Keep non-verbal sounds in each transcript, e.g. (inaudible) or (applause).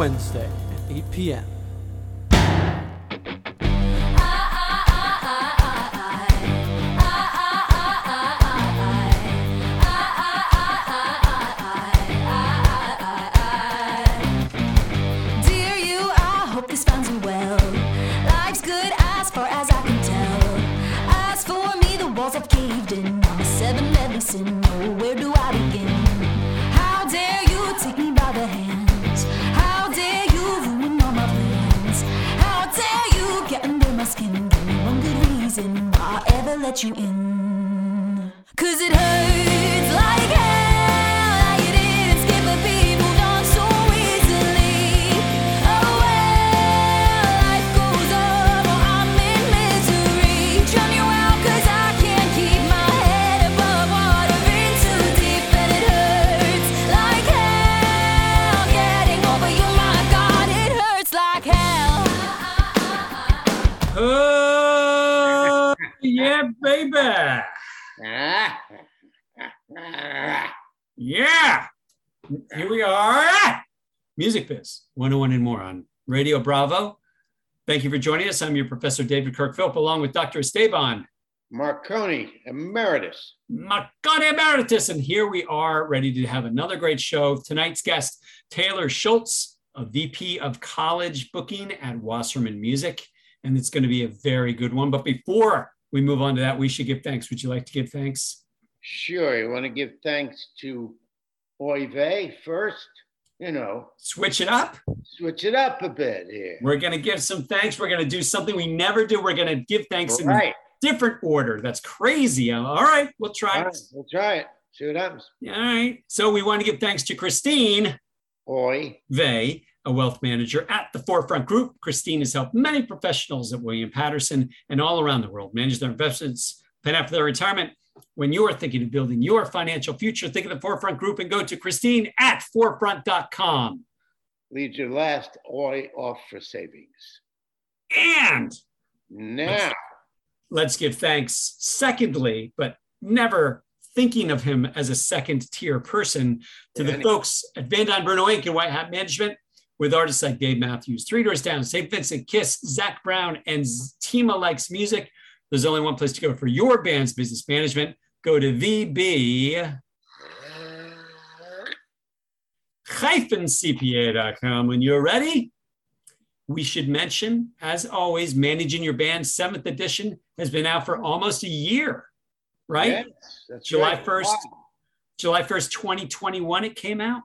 Wednesday at 8 p.m. why I ever let you in. Cause it hurts yeah, baby. Yeah. Here we are. Music Biz 101 and more on Radio Bravo. Thank you for joining us. I'm your professor, David Kirk Philp, along with Dr. Esteban Marcone, emeritus. Marcone Emeritus. And here we are ready to have another great show. Tonight's guest, Taylor Schultz, a VP of college booking at Wasserman Music. And it's going to be a very good one. But before we move on to that, we should give thanks. Would you like to give thanks? Sure, you want to give thanks to Oy vey first, you know, Switch it up. switch it up a bit here. We're going to give some thanks. We're going to do something we never do. We're going to give thanks in Right. different order. That's crazy. All right, we'll try All it. right, we'll try it. See what happens. All right. So we want to give thanks to Christine Oy. Vey, a wealth manager at the Forefront Group. Christine has helped many professionals at William Paterson and all around the world manage their investments, plan out for their retirement. When you're thinking of building your financial future, think of the Forefront Group and go to Christine at forefront.com. Leave your last Oy off for savings. And Now, let's give thanks, secondly, but never thinking of him as a second tier person, to the folks at Van Dyne Bruno Inc. and White Hat Management with artists like Dave Matthews, Three Doors Down, St. Vincent, Kiss, Zac Brown, and Tima Likes Music. There's only one place to go for your band's business management. Go to VB cpa.com when you're ready. We should mention, as always, Managing Your Band, seventh edition, has been out for almost a year, right? yes, that's July right. 1st. Wow. July 1st, 2021, it came out.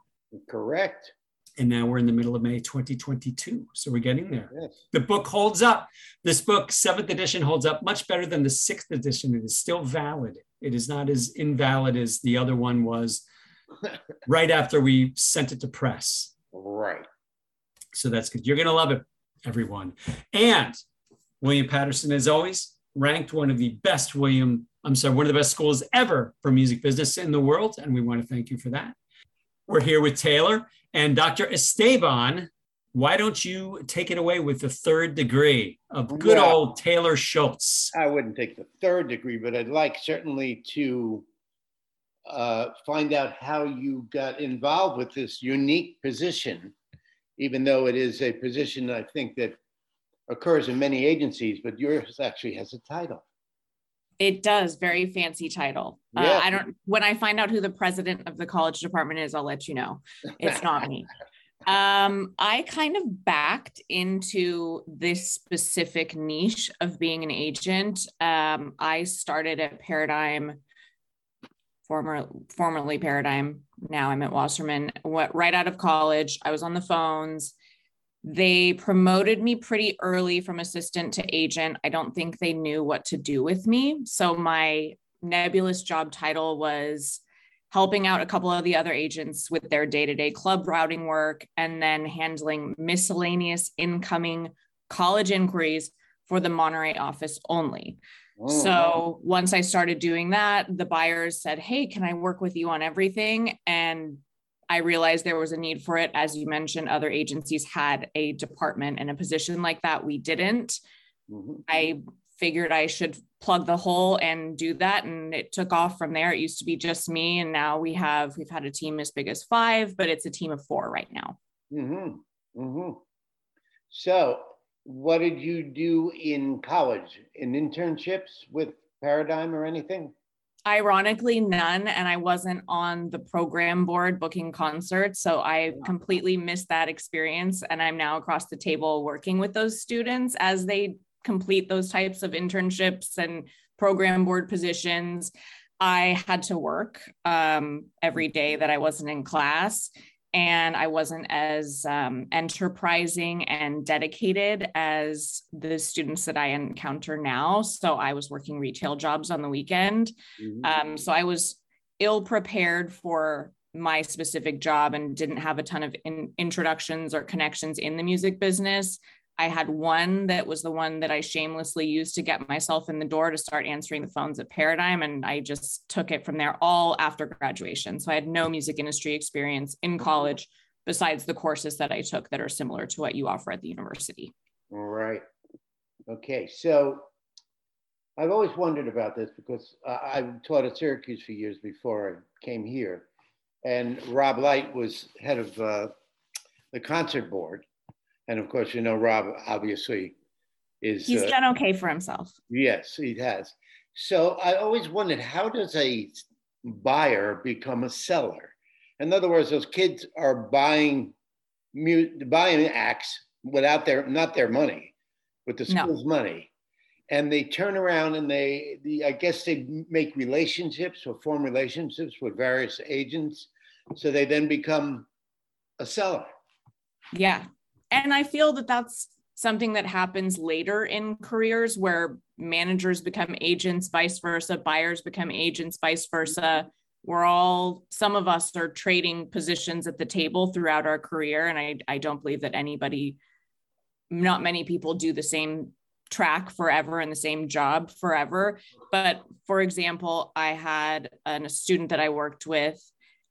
Correct. And now we're in the middle of May 2022. So we're getting there. Yes. The book holds up. This book, seventh edition, holds up much better than the sixth edition. It is still valid. It is not as invalid as the other one was (laughs) right after we sent it to press. Right. So that's good. You're going to love it, everyone. And William Paterson, as always, ranked one of the best William, I'm sorry, one of the best schools ever for music business in the world. And we want to thank you for that. We're here with Taylor and Dr. Esteban. Why don't you take it away with the third degree of good Well- old Taylor Schultz? I wouldn't take the third degree, but I'd like certainly to uh, find out how you got involved with this unique position, even though it is a position I think that occurs in many agencies, but yours actually has a title. It does. Very fancy title. Uh, I don't, when I find out who the president of the college department is, I'll let you know. It's not me. (laughs) Um, I kind of backed into this specific niche of being an agent. Um, I started at Paradigm, former, formerly Paradigm. Now I'm at Wasserman. What right out of college, I was on the phones They promoted me pretty early from assistant to agent. I don't think they knew what to do with me. So my nebulous job title was helping out a couple of the other agents with their day to day club routing work and then handling miscellaneous incoming college inquiries for the Monterey office only. Oh, so once I started doing that, the buyers said, Hey, can I work with you on everything? And I realized there was a need for it. As you mentioned, other agencies had a department and a position like that. We didn't. Mm-hmm. I figured I should plug the hole and do that. And it took off from there. It used to be just me. And now we have, we've had a team as big as five, but it's a team of four right now. Mm-hmm. Mm-hmm. So what did you do in college? In internships with Paradigm or anything? Ironically, none. And I wasn't on the program board booking concerts. So I completely missed that experience. And I'm now across the table working with those students as they complete those types of internships and program board positions. I had to work um, every day that I wasn't in class and I wasn't as um, enterprising and dedicated as the students that I encounter now. So I was working retail jobs on the weekend. Mm-hmm. Um, so I was ill prepared for my specific job and didn't have a ton of in- introductions or connections in the music business. I had one that was the one that I shamelessly used to get myself in the door to start answering the phones at Paradigm. And I just took it from there all after graduation. So I had no music industry experience in college besides the courses that I took that are similar to what you offer at the university. All right. Okay. So I've always wondered about this because I taught at Syracuse for years before I came here. And Rob Light was head of uh, the concert board and of course, you know, Rob obviously is. He's uh, done okay for himself. Yes, he has. So I always wondered how does a buyer become a seller? In other words, those kids are buying buying acts without their not their money, with the school's no. money, and they turn around and they, I guess they make relationships or form relationships with various agents, so they then become a seller. Yeah, and I feel that that's something that happens later in careers where managers become agents, vice versa, buyers become agents, vice versa. We're all, some of us are trading positions at the table throughout our career. And I, I don't believe that anybody, not many people do the same track forever and the same job forever. But for example, I had an, a student that I worked with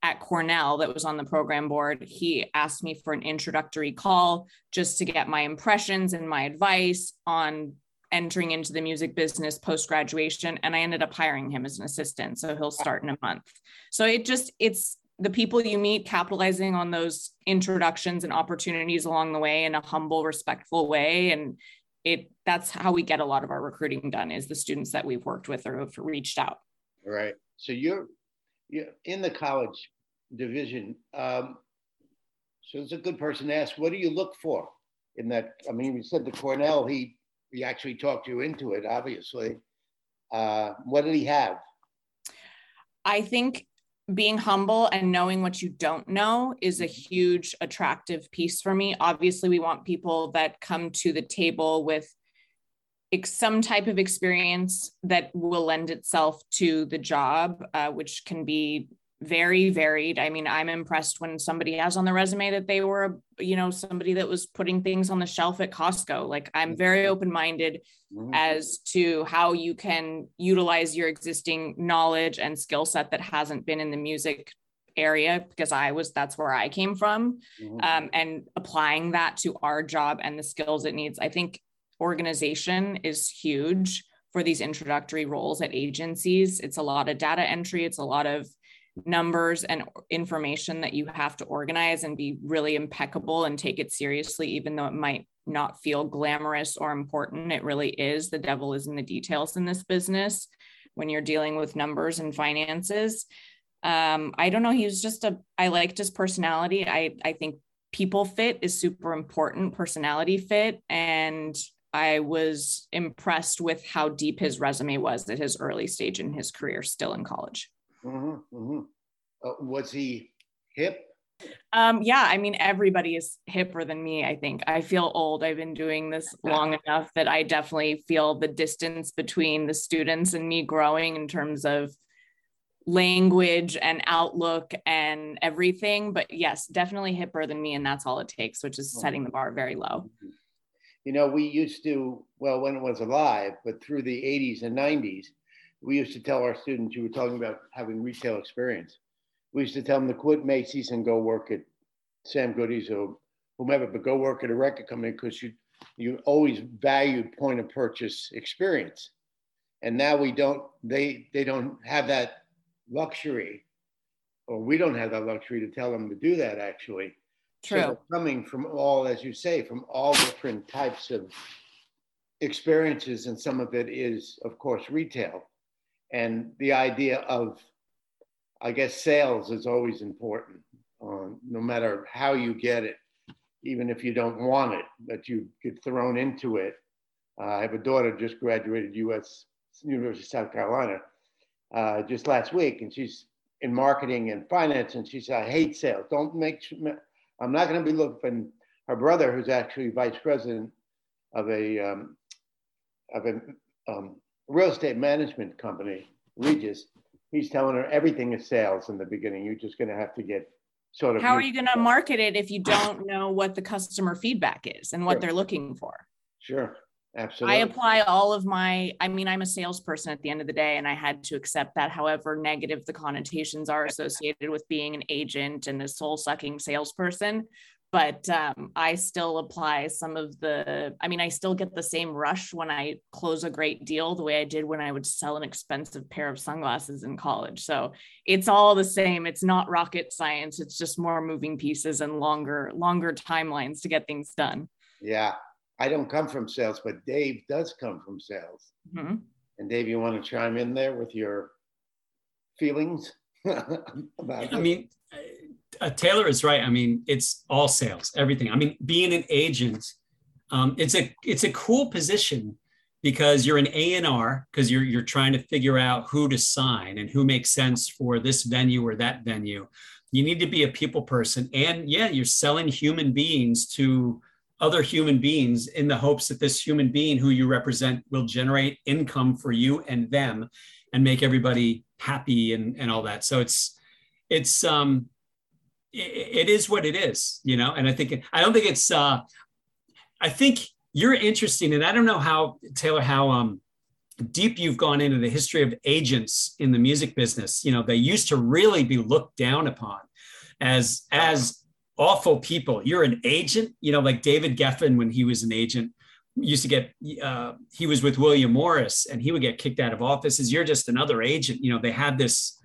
at Cornell that was on the program board, he asked me for an introductory call just to get my impressions and my advice on entering into the music business post graduation. And I ended up hiring him as an assistant. So he'll start in a month. So it just, it's the people you meet capitalizing on those introductions and opportunities along the way in a humble, respectful way. And it that's how we get a lot of our recruiting done is the students that we've worked with or have reached out. Right. So you're, you're in the college division. Um, so it's a good person to ask. What do you look for in that? I mean, you said the Cornell. He he actually talked you into it, obviously. Uh, what did he have? I think being humble and knowing what you don't know is a huge attractive piece for me. Obviously, we want people that come to the table with some type of experience that will lend itself to the job, uh, which can be very varied. I mean, I'm impressed when somebody has on the resume that they were, you know, somebody that was putting things on the shelf at Costco. Like I'm very mm-hmm. open-minded mm-hmm. as to how you can utilize your existing knowledge and skill set that hasn't been in the music area because I was that's where I came from mm-hmm. um, and applying that to our job and the skills it needs. I think organization is huge for these introductory roles at agencies. It's a lot of data entry, it's a lot of numbers and information that you have to organize and be really impeccable and take it seriously, even though it might not feel glamorous or important. It really is. The devil is in the details in this business when you're dealing with numbers and finances. Um, I don't know. He was just a, I liked his personality. I, I think people fit is super important, personality fit. And I was impressed with how deep his resume was at his early stage in his career, still in college. Mm-hmm, mm-hmm. Uh, was he hip? Um, yeah, I mean, everybody is hipper than me, I think. I feel old. I've been doing this long enough that I definitely feel the distance between the students and me growing in terms of language and outlook and everything. But yes, definitely hipper than me. And that's all it takes, which is setting the bar very low. You know, we used to, well, when it was alive, but through the 80s and 90s, we used to tell our students, you were talking about having retail experience. We used to tell them to quit Macy's and go work at Sam Goody's or whomever, but go work at a record company because you you always valued point of purchase experience. And now we don't, they they don't have that luxury, or we don't have that luxury to tell them to do that actually. True. So coming from all, as you say, from all different types of experiences, and some of it is, of course, retail. And the idea of, I guess, sales is always important, uh, no matter how you get it, even if you don't want it, that you get thrown into it. Uh, I have a daughter just graduated U.S. University of South Carolina uh, just last week, and she's in marketing and finance, and she said, "I hate sales. Don't make. I'm not going to be looking." Her brother, who's actually vice president of a um, of a um, real estate management company, Regis, he's telling her everything is sales in the beginning. You're just going to have to get sort of. How are you going to market it if you don't know what the customer feedback is and what Sure. they're looking for? Sure, Absolutely. I apply all of my, I mean, I'm a salesperson at the end of the day, and I had to accept that, however negative the connotations are associated with being an agent and a soul sucking salesperson. But um, I still apply some of the, I mean, I still get the same rush when I close a great deal the way I did when I would sell an expensive pair of sunglasses in college. So it's all the same. It's not rocket science. It's just more moving pieces and longer, longer timelines to get things done. Yeah, I don't come from sales, but Dave does come from sales. Mhm. And Dave, you want to chime in there with your feelings (laughs) about I it? mean, uh, Taylor is right. I mean, it's all sales, everything. I mean, being an agent, um, it's a it's a cool position because you're an A and R because you're you're trying to figure out who to sign and who makes sense for this venue or that venue. You need to be a people person, and yeah, you're selling human beings to other human beings in the hopes that this human being who you represent will generate income for you and them and make everybody happy and, and all that. So it's it's um it, it is what it is, you know. And I think I don't think it's uh I think you're interesting, and I don't know how Taylor how um deep you've gone into the history of agents in the music business. You know, they used to really be looked down upon as as awful people. You're an agent, you know, like David Geffen when he was an agent used to get uh, he was with William Morris and he would get kicked out of offices. You're just another agent. You know, they had this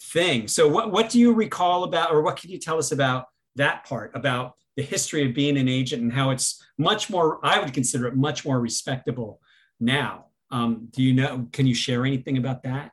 thing. So what what do you recall about or what can you tell us about that part about the history of being an agent and how it's much more I would consider it much more respectable now. Um, do you know can you share anything about that?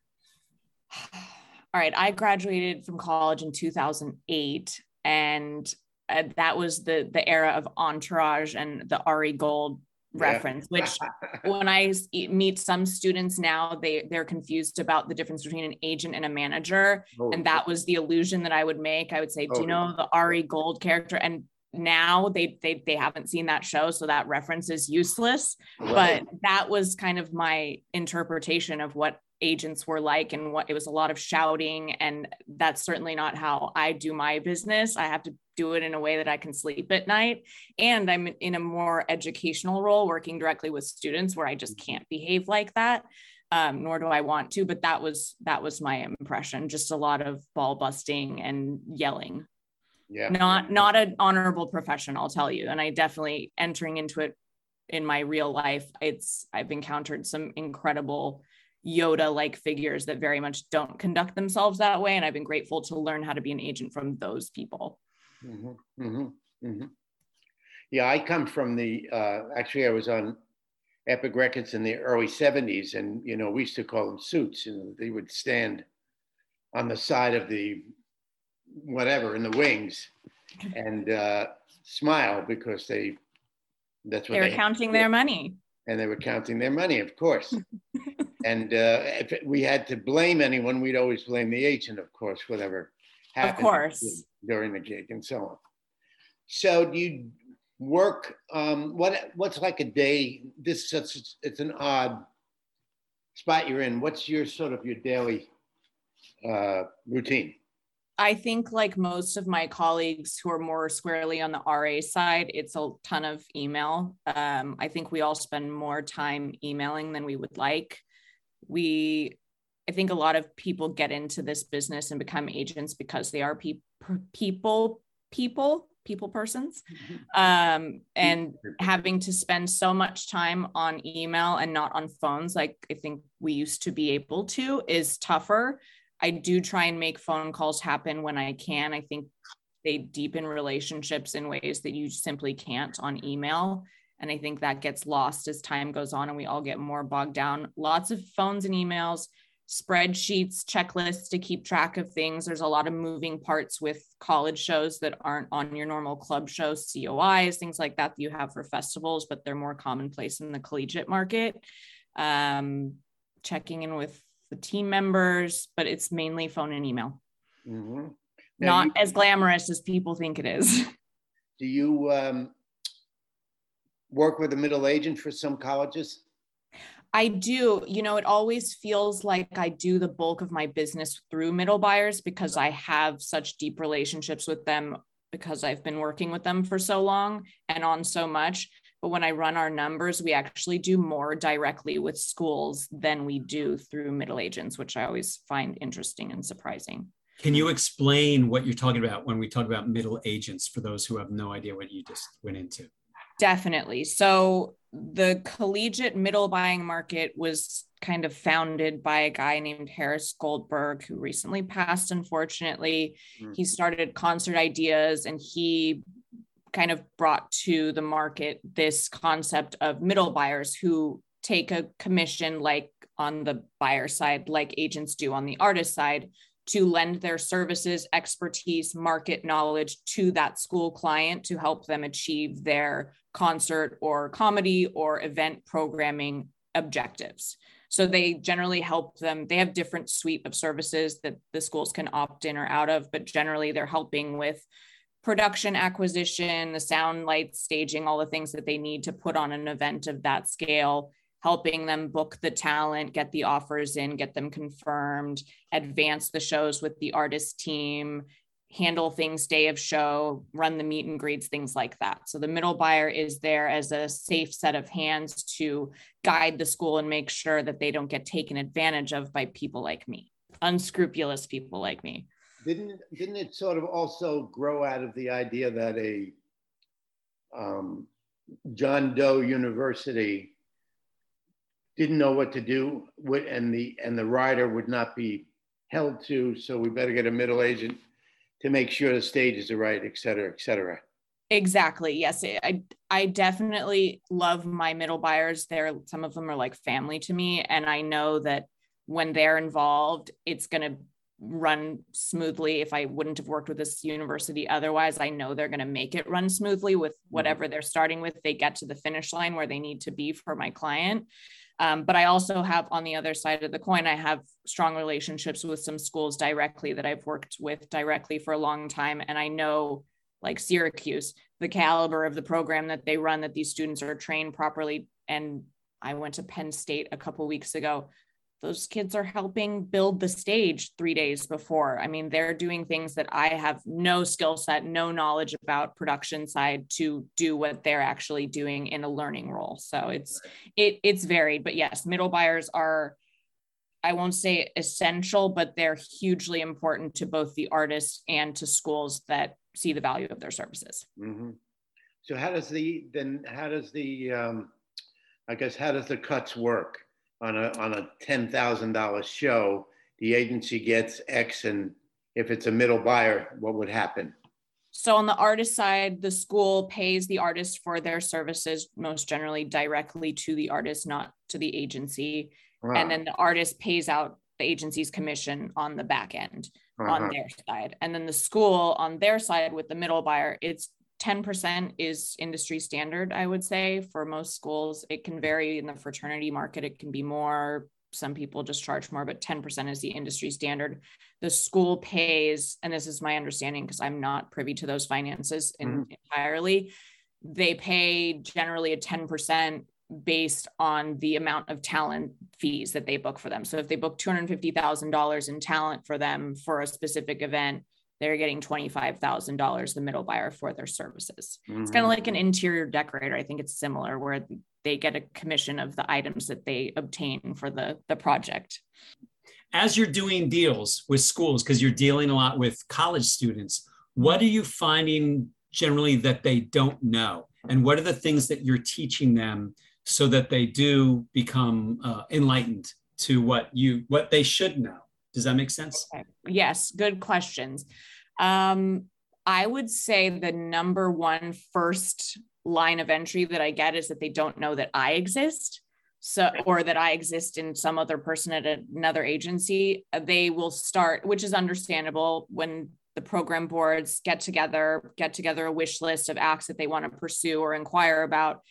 all right, I graduated from college in 2008, and uh, that was the the era of Entourage and the Ari Gold Yeah. reference. (laughs) Which, when i meet some students now, they they're confused about the difference between an agent and a manager, Oh, and that was the illusion that I would make. I would say, "Do Oh, you know the Ari Gold character?" And now they they they haven't seen that show, so that reference is useless right. but that was kind of my interpretation of what agents were like and what it was a lot of shouting and that's certainly not how I do my business I have to do it in a way that I can sleep at night. And I'm in a more educational role working directly with students where I just can't behave like that. Um, nor do I want to but that was that was my impression just a lot of ball busting and yelling. Yeah. not not an honorable profession i'll tell you. And i definitely entering into it in my real life it's i've encountered some incredible yoda like figures that very much don't conduct themselves that way. And i've been grateful to learn how to be an agent from those people Mhm, mhm, mhm. Yeah, I come from the, uh, actually, I was on Epic Records in the early 70s, and, you know, we used to call them suits, and they would stand on the side of the whatever in the wings and uh, smile because they, that's what they're they counting their money and they were counting their money, of course. (laughs) and uh, if we had to blame anyone, we'd always blame the agent, of course, whatever happens course. during the gig and so on. So do you work? Um, what what's like a day? This such it's an odd spot you're in. What's your sort of your daily uh, routine? I think, like most of my colleagues who are more squarely on the RA side, it's a ton of email. Um, I think we all spend more time emailing than we would like. We, I think a lot of people get into this business and become agents because they are pe- people, people, people persons. Um, and having to spend so much time on email and not on phones, like I think we used to be able to, is tougher I do try and make phone calls happen when I can. I think they deepen relationships in ways that you simply can't on email. And I think that gets lost as time goes on and we all get more bogged down. Lots of phones and emails, spreadsheets, checklists to keep track of things. There's a lot of moving parts with college shows that aren't on your normal club shows, COIs, things like that that you have for festivals, but they're more commonplace in the collegiate market. Um, checking in with the team members, but it's mainly phone and email. Mm-hmm. Not you, as glamorous as people think it is. (laughs) Do you um, work with a middle agent for some colleges? I do. You know, it always feels like I do the bulk of my business through middle buyers because I have such deep relationships with them because I've been working with them for so long and on so much. But when I run our numbers, we actually do more directly with schools than we do through middle agents, which I always find interesting and surprising. Can you explain what you're talking about when we talk about middle agents for those who have no idea what you just went into? Definitely. So, the collegiate middle buying market was kind of founded by a guy named Harris Goldberg, who recently passed, unfortunately. Mm-hmm. He started concert ideas and he kind of brought to the market this concept of middle buyers who take a commission like on the buyer side, like agents do on the artist side, to lend their services, expertise, market knowledge to that school client to help them achieve their concert or comedy or event programming objectives. So they generally help them. They have different suite of services that the schools can opt in or out of, but generally they're helping with production acquisition, the sound, light, staging, all the things that they need to put on an event of that scale, helping them book the talent, get the offers in, get them confirmed, advance the shows with the artist team, handle things day of show, run the meet and greets, things like that. So the middle buyer is there as a safe set of hands to guide the school and make sure that they don't get taken advantage of by people like me, unscrupulous people like me. Didn't didn't it sort of also grow out of the idea that a um, John Doe University didn't know what to do, and the and the rider would not be held to, so we better get a middle agent to make sure the stages are right, et cetera, et cetera. Exactly. Yes. I I definitely love my middle buyers. They're some of them are like family to me. And I know that when they're involved, it's gonna run smoothly if I wouldn't have worked with this university otherwise. I know they're going to make it run smoothly with mm-hmm. whatever they're starting with. They get to the finish line where they need to be for my client. Um, but I also have on the other side of the coin, I have strong relationships with some schools directly that I've worked with directly for a long time. And I know, like Syracuse, the caliber of the program that they run, that these students are trained properly. And I went to Penn State a couple weeks ago those kids are helping build the stage three days before. I mean, they're doing things that I have no skill set, no knowledge about production side to do what they're actually doing in a learning role. So it's it it's varied, but yes, middle buyers are I won't say essential, but they're hugely important to both the artists and to schools that see the value of their services. Mm-hmm. So how does the then how does the um, I guess how does the cuts work? On a on a ten thousand dollar show, the agency gets X, and if it's a middle buyer, what would happen? So on the artist side, the school pays the artist for their services most generally directly to the artist, not to the agency. Wow. And then the artist pays out the agency's commission on the back end uh-huh. on their side. And then the school on their side with the middle buyer, it's 10% is industry standard, I would say, for most schools. It can vary in the fraternity market, it can be more, some people just charge more, but 10% is the industry standard. The school pays, and this is my understanding because I'm not privy to those finances in, Mhm. entirely. They pay generally a 10% based on the amount of talent fees that they book for them. So if they book $250,000 in talent for them for a specific event, they're getting $25,000 the middle buyer for their services. It's kind of like an interior decorator. I think it's similar where they get a commission of the items that they obtain for the the project. As you're doing deals with schools, because you're dealing a lot with college students, what are you finding generally that they don't know? And what are the things that you're teaching them so that they do become uh, enlightened to what you what they should know? Does that make sense? Okay. Yes, good questions. Um, I would say the number one first line of entry that I get is that they don't know that I exist. So, or that I exist in some other person at another agency. They will start, which is understandable when the program boards get together, get together a wish list of acts that they want to pursue or inquire about.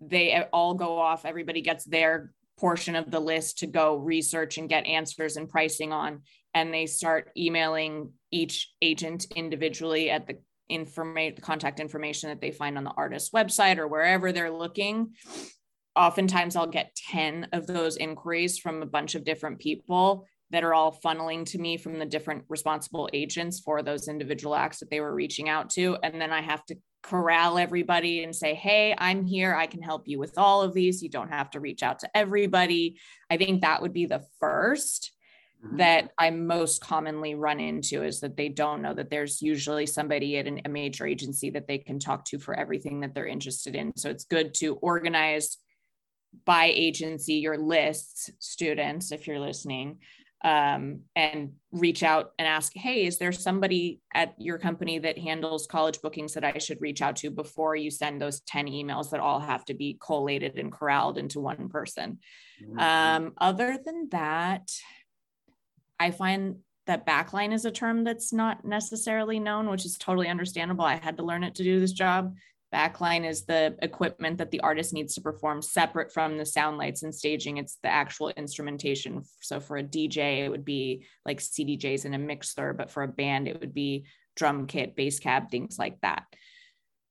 They all go off, everybody gets their portion of the list to go research and get answers and pricing on and they start emailing each agent individually at the information contact information that they find on the artist's website or wherever they're looking. Oftentimes i'll get 10 of those inquiries from a bunch of different people that are all funneling to me from the different responsible agents for those individual acts that they were reaching out to and then i have to corral everybody and say hey i'm here. I can help you with all of these. You don't have to reach out to everybody. I think that would be the first mm-hmm. that I most commonly run into is that they don't know that there's usually somebody at an, a major agency that they can talk to for everything that they're interested in. So it's good to organize by agency your lists, students, if you're listening, um, and reach out and ask, hey, is there somebody at your company that handles college bookings that I should reach out to before you send those 10 emails that all have to be collated and corralled into one person? Um, other than that, I find that backline is a term that's not necessarily known, which is totally understandable. I had to learn it to do this job. Backline is the equipment that the artist needs to perform separate from the sound lights and staging. It's the actual instrumentation. So for a DJ, it would be like CDJs and a mixer, but for a band, it would be drum kit, bass cab, things like that.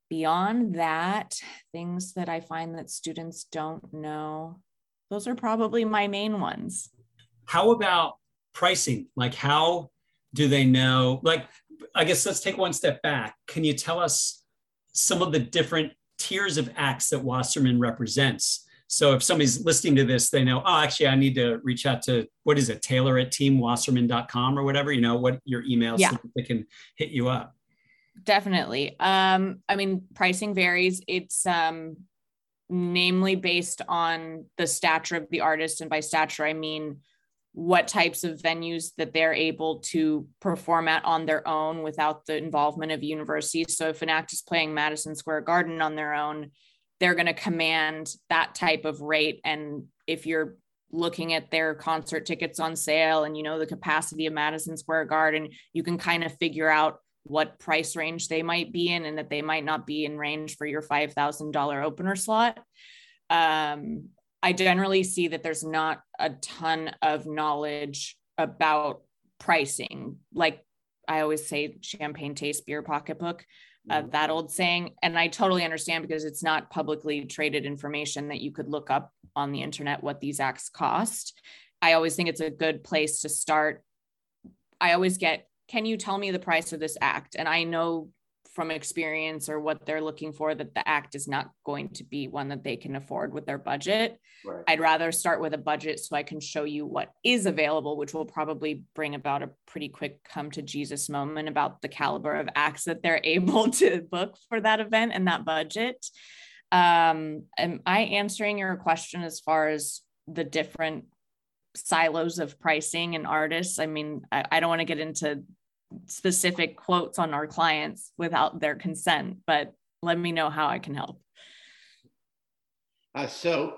Beyond that, things that I find that students don't know, those are probably my main ones. How about pricing? Like, how do they know? Like, I guess let's take one step back. Can you tell us some of the different tiers of acts that Wasserman represents? So if somebody's listening to this, they know, oh, actually, I need to reach out to what is it, Taylor at teamwasserman.com or whatever, you know, what your email Yeah. so that they can hit you up. Definitely. Um, I mean, pricing varies. It's um namely based on the stature of the artist. And by stature, I mean what types of venues that they're able to perform at on their own without the involvement of universities. So if an act is playing Madison Square Garden on their own, they're going to command that type of rate. And if you're looking at their concert tickets on sale and you know the capacity of Madison Square Garden, you can kind of figure out what price range they might be in and that they might not be in range for your $5,000 opener slot. Um, I generally see that there's not a ton of knowledge about pricing. Like I always say, champagne taste beer pocketbook, uh, that old saying. And I totally understand because it's not publicly traded information that you could look up on the internet what these acts cost. I always think it's a good place to start. I always get, can you tell me the price of this act? And I know from experience or what they're looking for that the act is not going to be one that they can afford with their budget. Right. I'd rather start with a budget so I can show you what is available, which will probably bring about a pretty quick come to Jesus moment about the caliber of acts that they're (laughs) able to book for that event and that budget. Um, am I answering your question as far as the different silos of pricing and artists? I mean, I, I don't want to get into specific quotes on our clients without their consent, but let me know how I can help. Uh, so,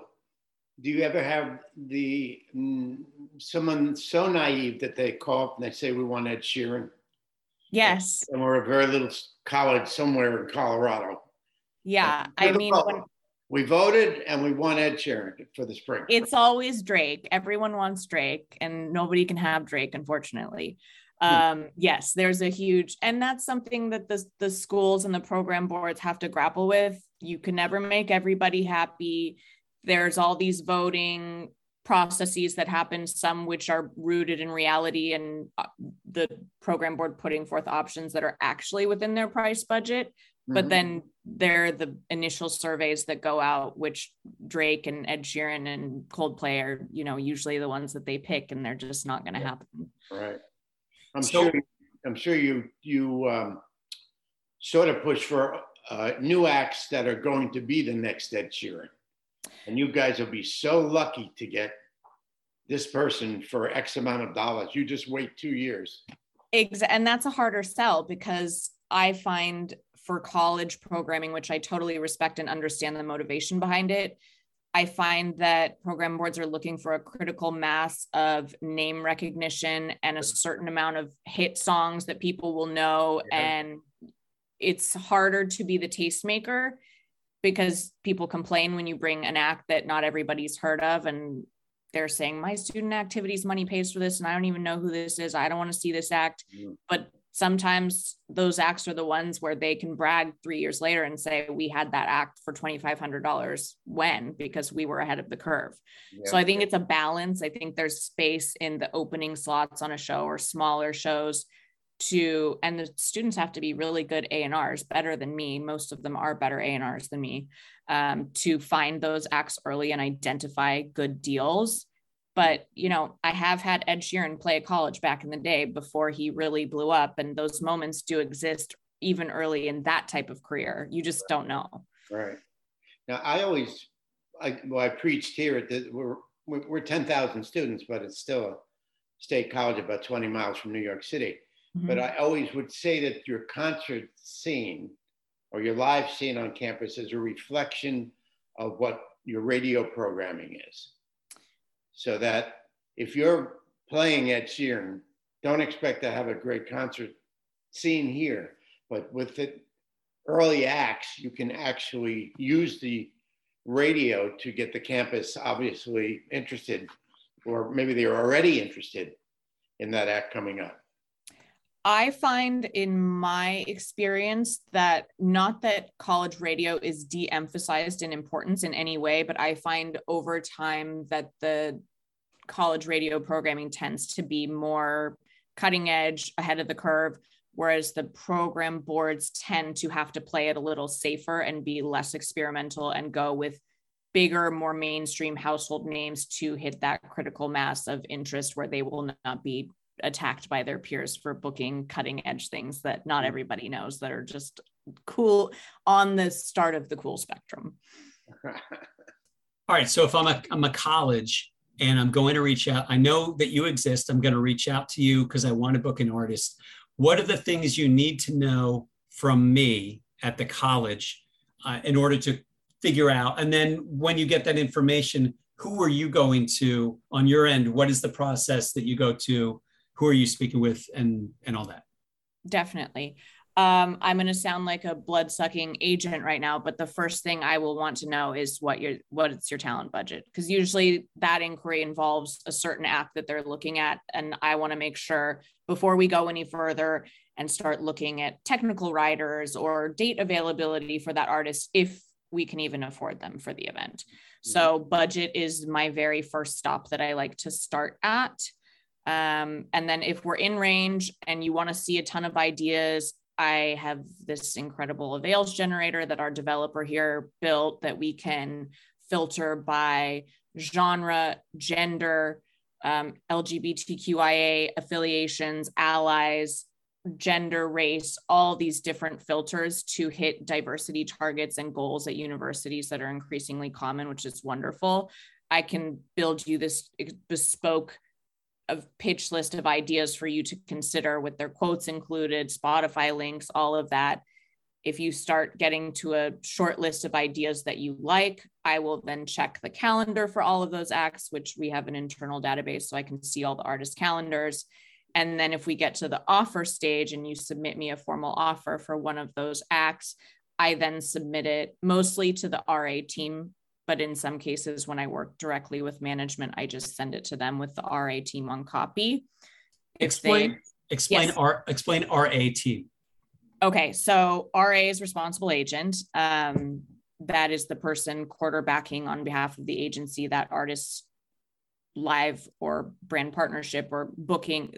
do you ever have the mm, someone so naive that they call up and they say we want Ed Sheeran, Yes. and we're a very little college somewhere in Colorado? Yeah. I mean, when, We voted and we won Ed Sheeran for the spring. It's always Drake. Everyone wants Drake, and nobody can have Drake, unfortunately. Hmm. Um, yes, there's a huge, and that's something that the the schools and the program boards have to grapple with. You can never make everybody happy. There's all these voting processes that happen, some which are rooted in reality, and uh, the program board putting forth options that are actually within their price budget but Mhm. then they're the initial surveys that go out which drake and ed sheeran and coldplay are you know usually the ones that they pick and they're just not going to Yeah. happen Right. I'm So- sure. I'm sure you you um, sort of push for uh, new acts that are going to be the next Ed Sheeran, and you guys will be so lucky to get this person for X amount of dollars. You just wait two years. Exa- and that's a harder sell because i find for college programming which i totally respect and understand the motivation behind it i find that program boards are looking for a critical mass of name recognition and a certain amount of hit songs that people will know Yeah. and it's harder to be the tastemaker because people complain when you bring an act that not everybody's heard of and they're saying my student activities money pays for this and i don't even know who this is i don't want to see this act Mm. but sometimes those acts are the ones where they can brag three years later and say we had that act for $2500 when because we were ahead of the curve. So i think it's a balance. I think there's space in the opening slots on a show or smaller shows to and the students have to be really good a&rs better than me. Most of them are better a&rs than me um, to find those acts early and identify good deals but you know i have had ed sheeran play at college back in the day before he really blew up and those moments do exist even early in that type of career you just don't know Right. Now, I always, I, well, I preached here at the, we're, we're we're 10,000 students, but it's still a state college about 20 miles from New York City. But mm-hmm. I always would say that your concert scene or your live scene on campus is a reflection of what your radio programming is. So that if you're playing Ed Sheeran, don't expect to have a great concert scene here. But with the early acts, you can actually use the radio to get the campus obviously interested, or maybe they're already interested in that act coming up. I find in my experience that not that college radio is de emphasized in importance in any way, but I find over time that the college radio programming tends to be more cutting edge, ahead of the curve, whereas the program boards tend to have to play it a little safer and be less experimental and go with bigger, more mainstream household names to hit that critical mass of interest where they will not be attacked by their peers for booking cutting edge things that not everybody knows that are just cool on the start of the cool spectrum. (laughs) All right. So if I'm a, I'm a college and I'm going to reach out, I know that you exist. I'm going to reach out to you because I want to book an artist. What are the things you need to know from me at the college uh, in order to figure out? And then when you get that information, who are you going to on your end? What is the process that you go to? Who are you speaking with and, and all that? Definitely. Um, I'm going to sound like a blood sucking agent right now, but the first thing I will want to know is what your what is your talent budget because usually that inquiry involves a certain act that they're looking at, and I want to make sure before we go any further and start looking at technical riders or date availability for that artist if we can even afford them for the event. So budget is my very first stop that I like to start at. Um, and then if we're in range and you want to see a ton of ideas, I have this incredible avails generator that our developer here built that we can filter by genre, gender, um, LGBTQIA affiliations, allies, gender, race, all these different filters to hit diversity targets and goals at universities that are increasingly common, which is wonderful. I can build you this bespoke of pitch list of ideas for you to consider with their quotes included, Spotify links, all of that. If you start getting to a short list of ideas that you like, I will then check the calendar for all of those acts, which we have an internal database so I can see all the artist calendars. And then if we get to the offer stage and you submit me a formal offer for one of those acts, I then submit it mostly to the RA team. But in some cases, when I work directly with management, I just send it to them with the RA team on copy. If Explain they- explain Yes. R explain RAT. Okay, so RA is responsible agent. Um, that is the person quarterbacking on behalf of the agency that artist's live or brand partnership or booking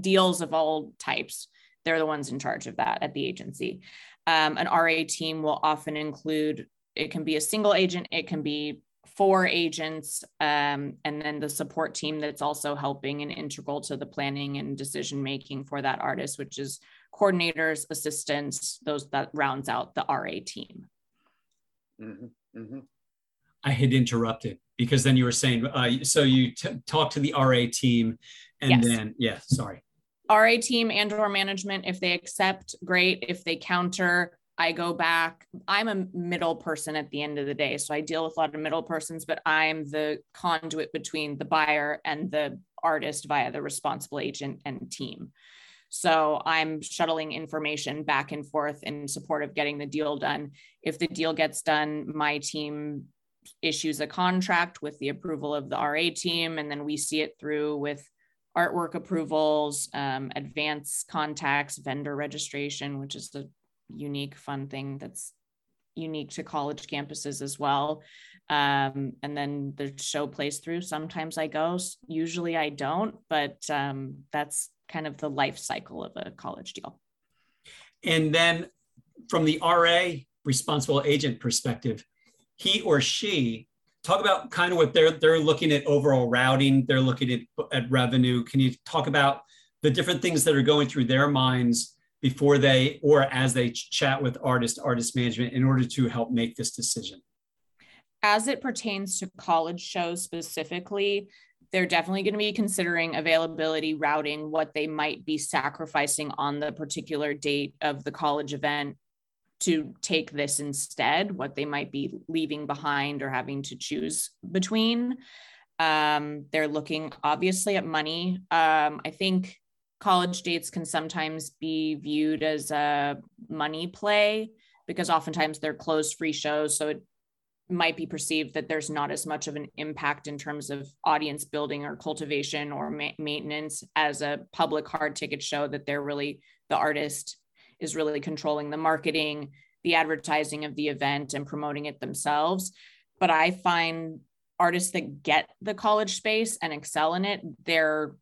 deals of all types. They're the ones in charge of that at the agency. Um, an RA team will often include it can be a single agent, it can be four agents, um, and then the support team that's also helping and integral to the planning and decision making for that artist, which is coordinators, assistants, those that rounds out the RA team. Mhm, mhm. I had interrupted because then you were saying uh, so you t- talk to the RA team and Yes. then yeah, sorry. RA team and or management, if they accept, great. If they counter, I go back. I'm a middle person at the end of the day. So I deal with a lot of middle persons, but I'm the conduit between the buyer and the artist via the responsible agent and team. So I'm shuttling information back and forth in support of getting the deal done. If the deal gets done, my team issues a contract with the approval of the RA team, and then we see it through with artwork approvals, um, advance contacts, vendor registration, which is a unique, fun thing that's unique to college campuses as well. Um, and then the show plays through. Sometimes I go, usually I don't, but um, that's kind of the life cycle of a college deal. And then from the RA responsible agent perspective, he or she talk about kind of what they're they're looking at overall routing, they're looking at, at revenue. Can you talk about the different things that are going through their minds before they or as they chat with artist artist management in order to help make this decision? as it pertains to college shows specifically, they're definitely going to be considering availability, routing, what they might be sacrificing on the particular date of the college event to take this instead, what they might be leaving behind or having to choose between. Um, they're looking obviously at money. Um, I think college dates can sometimes be viewed as a money play because oftentimes they're closed free shows. So it might be perceived that there's not as much of an impact in terms of audience building or cultivation or ma- maintenance as a public hard ticket show that they're really the artist is really controlling the marketing the advertising of the event and promoting it themselves but i find artists that get the college space and excel in it they're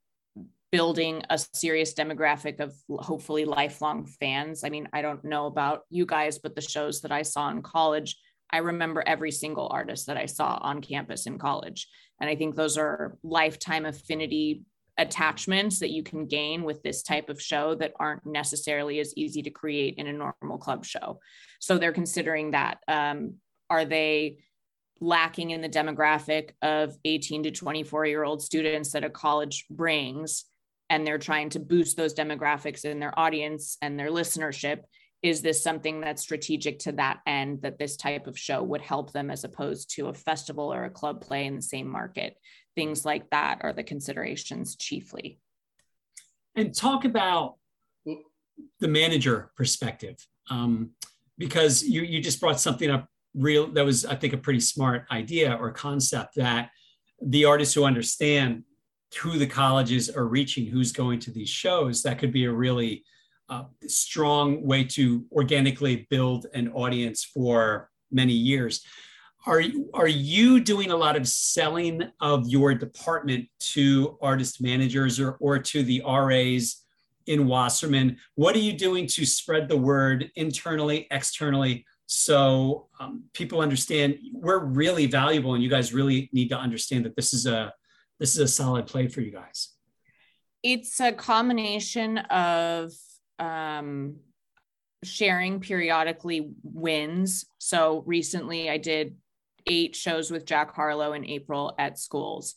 building a serious demographic of hopefully lifelong fans i mean i don't know about you guys but the shows that i saw in college I remember every single artist that I saw on campus in college. And I think those are lifetime affinity attachments that you can gain with this type of show that aren't necessarily as easy to create in a normal club show. So they're considering that. Um, are they lacking in the demographic of 18 to 24 year old students that a college brings? And they're trying to boost those demographics in their audience and their listenership is this something that's strategic to that end that this type of show would help them as opposed to a festival or a club play in the same market? Things like that are the considerations chiefly. And talk about the manager perspective um, because you you just brought something up real that was i think a pretty smart idea or concept that the artists who understand who the colleges are reaching who's going to these shows that could be a really uh, strong way to organically build an audience for many years are are you doing a lot of selling of your department to artist managers or, or to the RAs in Wasserman? What are you doing to spread the word internally, externally, so um, people understand we're really valuable, and you guys really need to understand that this is a this is a solid play for you guys. It's a combination of um, sharing periodically wins. So recently, I did eight shows with Jack Harlow in April at schools.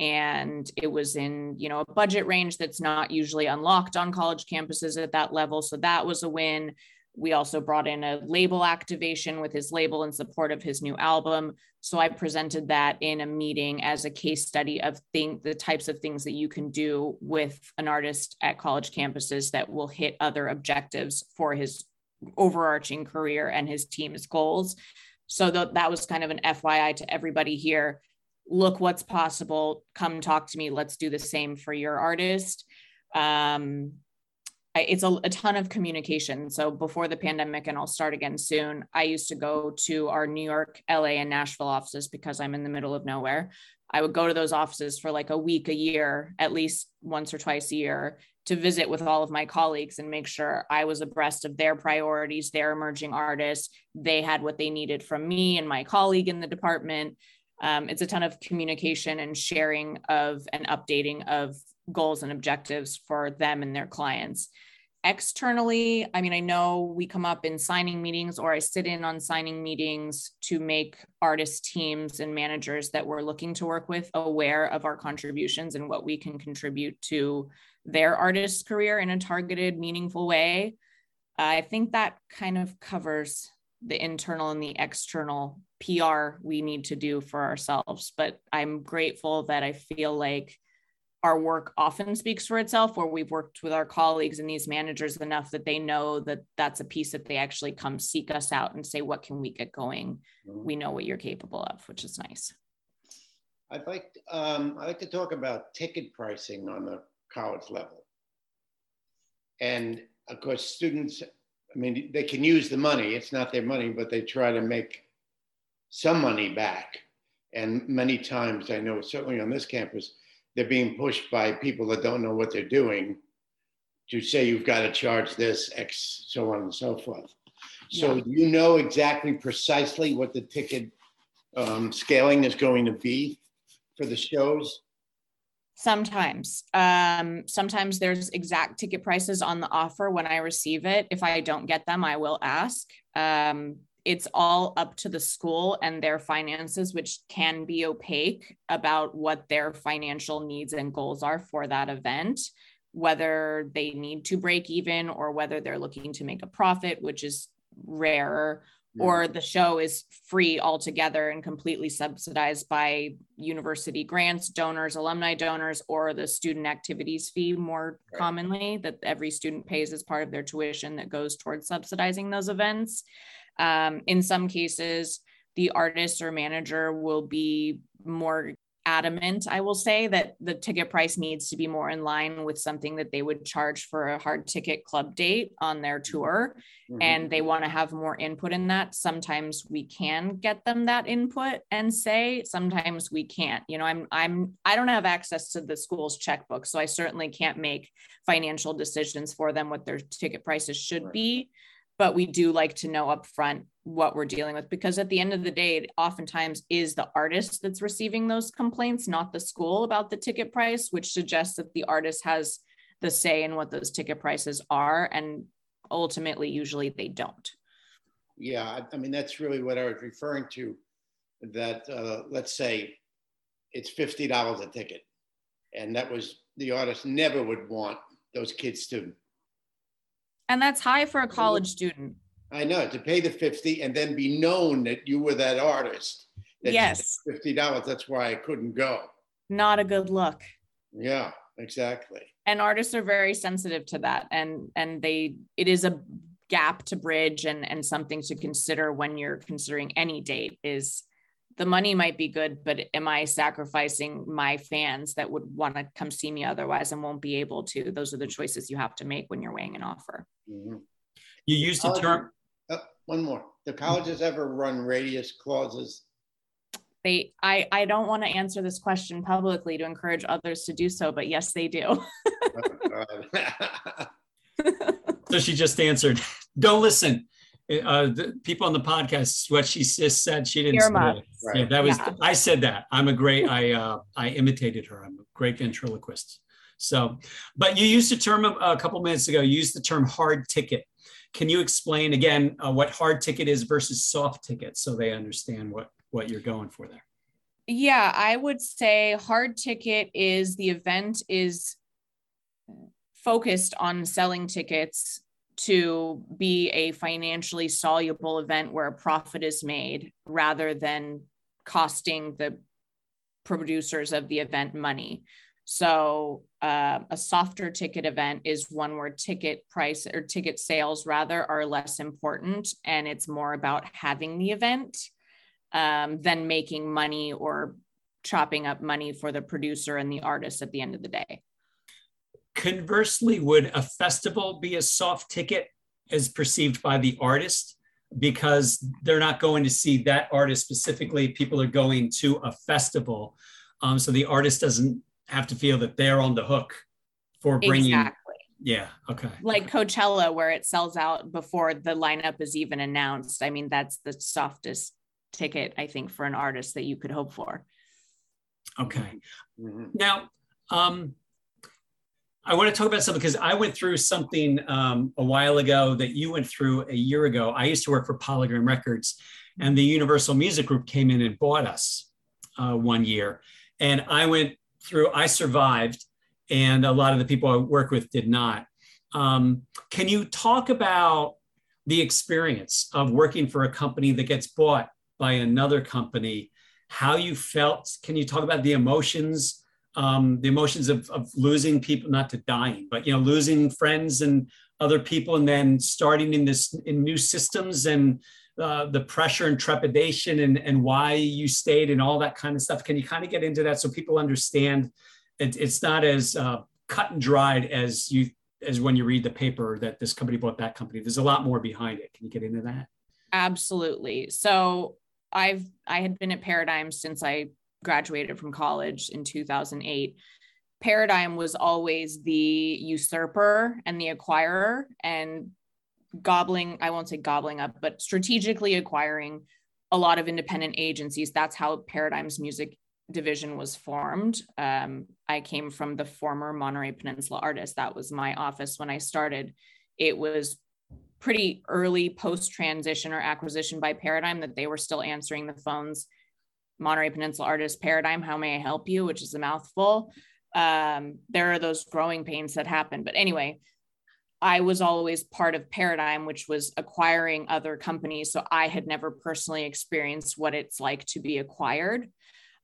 And it was in, you know, a budget range that's not usually unlocked on college campuses at that level. So that was a win. We also brought in a label activation with his label in support of his new album. So I presented that in a meeting as a case study of the types of things that you can do with an artist at college campuses that will hit other objectives for his overarching career and his team's goals. So th- that was kind of an FYI to everybody here. Look what's possible. Come talk to me. Let's do the same for your artist. Um, it's a, a ton of communication. So before the pandemic, and I'll start again soon, I used to go to our New York, LA, and Nashville offices because I'm in the middle of nowhere. I would go to those offices for like a week, a year, at least once or twice a year to visit with all of my colleagues and make sure I was abreast of their priorities, their emerging artists. They had what they needed from me and my colleague in the department. Um, it's a ton of communication and sharing of and updating of goals and objectives for them and their clients. Externally, I mean, I know we come up in signing meetings or I sit in on signing meetings to make artist teams and managers that we're looking to work with aware of our contributions and what we can contribute to their artist career in a targeted, meaningful way. I think that kind of covers the internal and the external PR we need to do for ourselves. But I'm grateful that I feel like our work often speaks for itself, where we've worked with our colleagues and these managers enough that they know that that's a piece that they actually come seek us out and say, What can we get going? Mm-hmm. We know what you're capable of, which is nice. I'd like, um, I'd like to talk about ticket pricing on the college level. And of course, students, I mean, they can use the money, it's not their money, but they try to make some money back. And many times, I know certainly on this campus, they're being pushed by people that don't know what they're doing to say you've got to charge this X, so on and so forth. So, yeah. you know exactly precisely what the ticket um, scaling is going to be for the shows? Sometimes. Um, sometimes there's exact ticket prices on the offer when I receive it. If I don't get them, I will ask. Um, it's all up to the school and their finances, which can be opaque about what their financial needs and goals are for that event, whether they need to break even or whether they're looking to make a profit, which is rarer, yeah. or the show is free altogether and completely subsidized by university grants, donors, alumni donors, or the student activities fee more right. commonly that every student pays as part of their tuition that goes towards subsidizing those events. Um, in some cases, the artist or manager will be more adamant, I will say, that the ticket price needs to be more in line with something that they would charge for a hard ticket club date on their mm-hmm. tour. Mm-hmm. And they want to have more input in that. Sometimes we can get them that input and say, sometimes we can't. You know, I'm I'm I don't have access to the school's checkbook. So I certainly can't make financial decisions for them what their ticket prices should right. be but we do like to know upfront what we're dealing with because at the end of the day it oftentimes is the artist that's receiving those complaints not the school about the ticket price which suggests that the artist has the say in what those ticket prices are and ultimately usually they don't. Yeah i mean that's really what i was referring to that uh, let's say it's $50 a ticket and that was the artist never would want those kids to and that's high for a college student. I know to pay the 50 and then be known that you were that artist. That yes. $50. That's why I couldn't go. Not a good look. Yeah, exactly. And artists are very sensitive to that. And and they it is a gap to bridge and and something to consider when you're considering any date is the money might be good, but am I sacrificing my fans that would want to come see me otherwise and won't be able to? Those are the choices you have to make when you're weighing an offer. Mm-hmm. You used the term. Uh, one more. The colleges ever run radius clauses? They, I, I don't want to answer this question publicly to encourage others to do so, but yes, they do. (laughs) (laughs) so she just answered, don't listen uh, the people on the podcast, what she just said, she didn't say right. Yeah, that was yeah. I said that. I'm a great. I uh, I imitated her. I'm a great ventriloquist. So, but you used the term a couple minutes ago. You used the term hard ticket. Can you explain again uh, what hard ticket is versus soft ticket, so they understand what what you're going for there? Yeah, I would say hard ticket is the event is focused on selling tickets to be a financially soluble event where a profit is made rather than costing the producers of the event money. So uh, a softer ticket event is one where ticket price or ticket sales rather are less important, and it's more about having the event um, than making money or chopping up money for the producer and the artist at the end of the day. Conversely, would a festival be a soft ticket as perceived by the artist? Because they're not going to see that artist specifically. People are going to a festival. Um, so the artist doesn't have to feel that they're on the hook for bringing. Exactly. Yeah. Okay. Like Coachella, where it sells out before the lineup is even announced. I mean, that's the softest ticket, I think, for an artist that you could hope for. Okay. Mm-hmm. Now, um, I want to talk about something because I went through something um, a while ago that you went through a year ago. I used to work for Polygram Records, and the Universal Music Group came in and bought us uh, one year. And I went through, I survived, and a lot of the people I work with did not. Um, can you talk about the experience of working for a company that gets bought by another company? How you felt? Can you talk about the emotions? Um, the emotions of, of losing people, not to dying, but you know, losing friends and other people, and then starting in this in new systems and uh, the pressure and trepidation and, and why you stayed and all that kind of stuff. Can you kind of get into that so people understand it, it's not as uh, cut and dried as you as when you read the paper that this company bought that company. There's a lot more behind it. Can you get into that? Absolutely. So I've I had been at Paradigm since I graduated from college in 2008. Paradigm was always the usurper and the acquirer and gobbling, I won't say gobbling up, but strategically acquiring a lot of independent agencies. That's how Paradigm's music division was formed. Um, I came from the former Monterey Peninsula Artist. That was my office when I started. It was pretty early post transition or acquisition by Paradigm that they were still answering the phones. Monterey Peninsula Artist Paradigm, how may I help you? Which is a mouthful. Um, there are those growing pains that happen. But anyway, I was always part of Paradigm, which was acquiring other companies. So I had never personally experienced what it's like to be acquired.